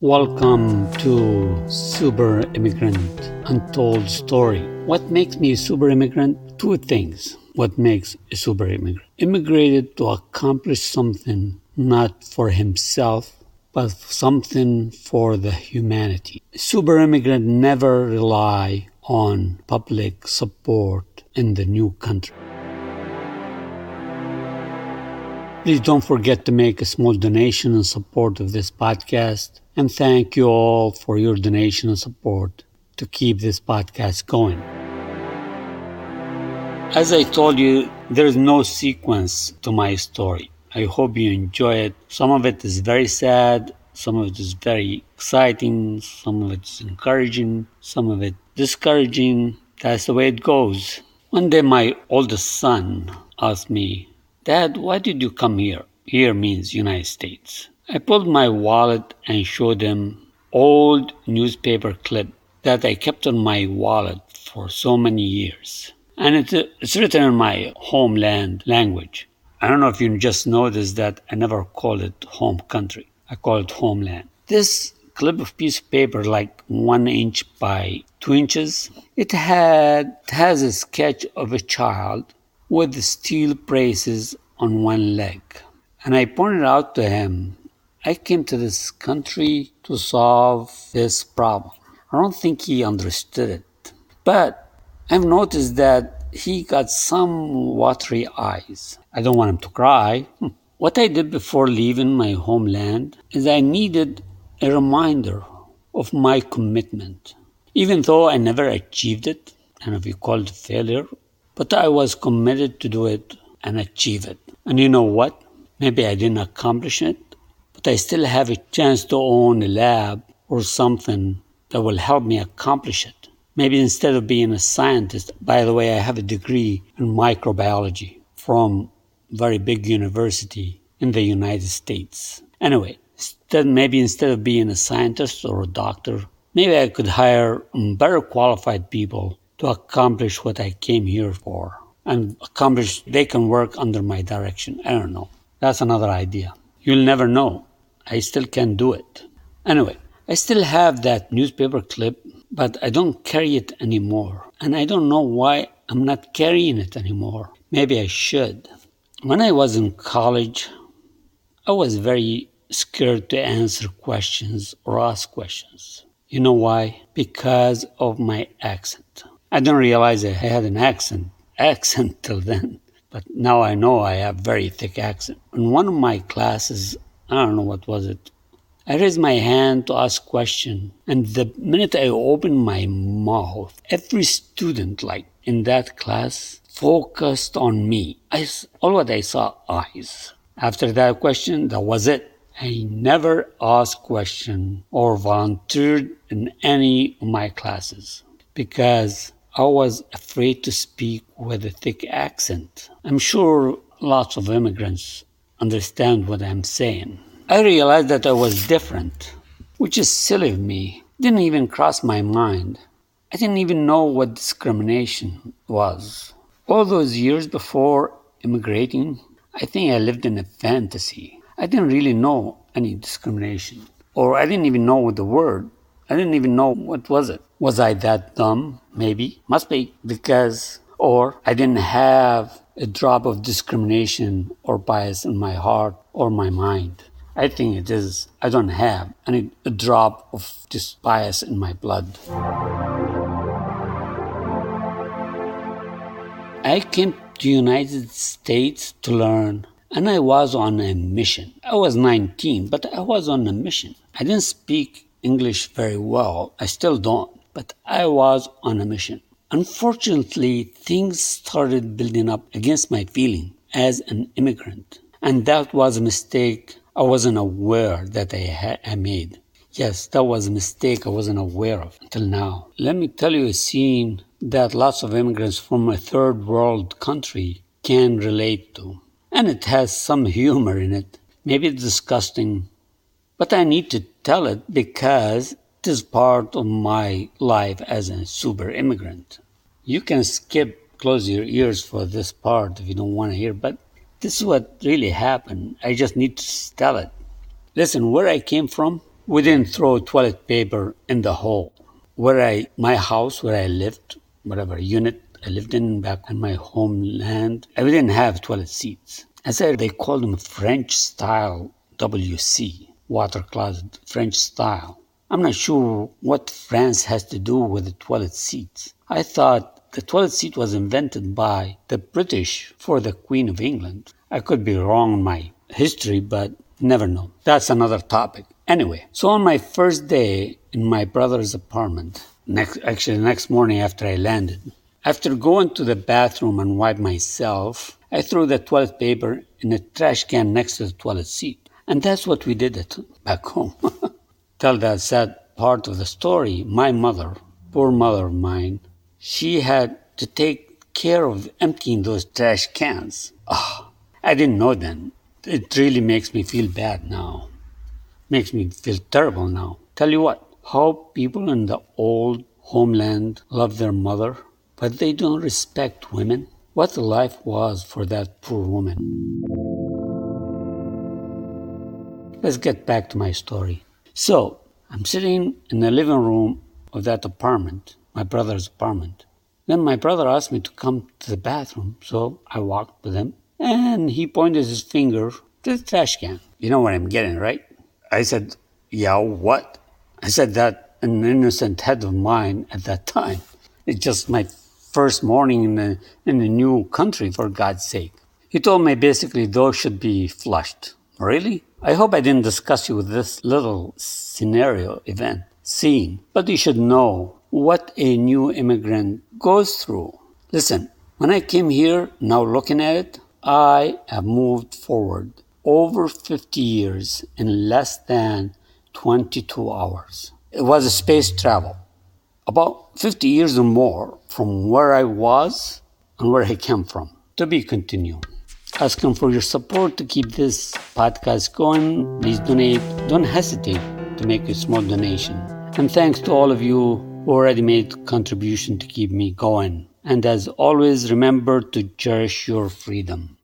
Welcome to Super Immigrant Untold Story. What makes me a super immigrant? Two things. What makes a super immigrant? Immigrated to accomplish something not for himself, but something for the humanity. A super immigrant never rely on public support in the new country. Please don't forget to make a small donation in support of this podcast. And thank you all for your donation and support to keep this podcast going. As I told you, there is no sequence to my story. I hope you enjoy it. Some of it is very sad, some of it is very exciting, some of it is encouraging, some of it discouraging. That's the way it goes. One day, my oldest son asked me, Dad, why did you come here? Here means United States. I pulled my wallet and showed him old newspaper clip that I kept on my wallet for so many years. And it, it's written in my homeland language. I don't know if you just noticed that I never call it home country. I call it homeland. This clip of piece of paper, like one inch by two inches, it had it has a sketch of a child with steel braces on one leg. And I pointed out to him, I came to this country to solve this problem. I don't think he understood it. But I've noticed that he got some watery eyes. I don't want him to cry. Hmm. What I did before leaving my homeland is I needed a reminder of my commitment. Even though I never achieved it, and if you call it failure, but I was committed to do it and achieve it. And you know what? Maybe I didn't accomplish it, but I still have a chance to own a lab or something that will help me accomplish it. Maybe instead of being a scientist, by the way, I have a degree in microbiology from a very big university in the United States. Anyway, instead, maybe instead of being a scientist or a doctor, maybe I could hire better qualified people to accomplish what I came here for and accomplish, they can work under my direction. I don't know. That's another idea. You'll never know. I still can do it. Anyway, I still have that newspaper clip, but I don't carry it anymore. And I don't know why I'm not carrying it anymore. Maybe I should. When I was in college, I was very scared to answer questions or ask questions. You know why? Because of my accent. I didn't realize I had an accent accent till then, but now I know I have very thick accent. In one of my classes, I don't know what was it. I raised my hand to ask question, and the minute I opened my mouth, every student, like in that class, focused on me. I, all what I saw, eyes. After that question, that was it. I never asked question or volunteered in any of my classes because I was afraid to speak with a thick accent. I'm sure lots of immigrants understand what I'm saying. I realized that I was different, which is silly of me. Didn't even cross my mind. I didn't even know what discrimination was. All those years before immigrating, I think I lived in a fantasy. I didn't really know any discrimination. Or I didn't even know what the word. I didn't even know what was it. Was I that dumb? Maybe. Must be because or I didn't have a drop of discrimination or bias in my heart or my mind. I think it is. I don't have any a drop of this bias in my blood. I came to United States to learn and I was on a mission. I was 19, but I was on a mission. I didn't speak English very well. I still don't, but I was on a mission. Unfortunately, things started building up against my feeling as an immigrant. And that was a mistake I wasn't aware that I, had, I made. Yes, that was a mistake I wasn't aware of until now. Let me tell you a scene that lots of immigrants from a third world country can relate to and it has some humor in it. Maybe it's disgusting, but I need to tell it because is part of my life as a super immigrant. You can skip, close your ears for this part if you don't want to hear, but this is what really happened. I just need to tell it. Listen, where I came from, we didn't throw toilet paper in the hole. Where I, my house, where I lived, whatever unit I lived in back in my homeland, I didn't have toilet seats. I said they called them French style WC, water closet, French style. I'm not sure what France has to do with the toilet seat. I thought the toilet seat was invented by the British for the Queen of England. I could be wrong in my history, but never know. That's another topic. Anyway, so on my first day in my brother's apartment, next actually next morning after I landed, after going to the bathroom and wipe myself, I threw the toilet paper in a trash can next to the toilet seat. And that's what we did at back home. Tell that sad part of the story, my mother, poor mother of mine, she had to take care of emptying those trash cans. Oh, I didn't know then. It really makes me feel bad now. Makes me feel terrible now. Tell you what, how people in the old homeland love their mother, but they don't respect women. What the life was for that poor woman. Let's get back to my story. So, I'm sitting in the living room of that apartment, my brother's apartment. Then my brother asked me to come to the bathroom, so I walked with him, and he pointed his finger to the trash can. You know what I'm getting, right? I said, Yeah, what? I said that an innocent head of mine at that time. It's just my first morning in a, in a new country, for God's sake. He told me basically those should be flushed. Really? I hope I didn't discuss you with this little scenario event, scene, but you should know what a new immigrant goes through. Listen, when I came here, now looking at it, I have moved forward over 50 years in less than 22 hours. It was a space travel, about 50 years or more from where I was and where I came from. To be continued asking for your support to keep this podcast going. Please donate. Don't hesitate to make a small donation. And thanks to all of you who already made contribution to keep me going. And as always, remember to cherish your freedom.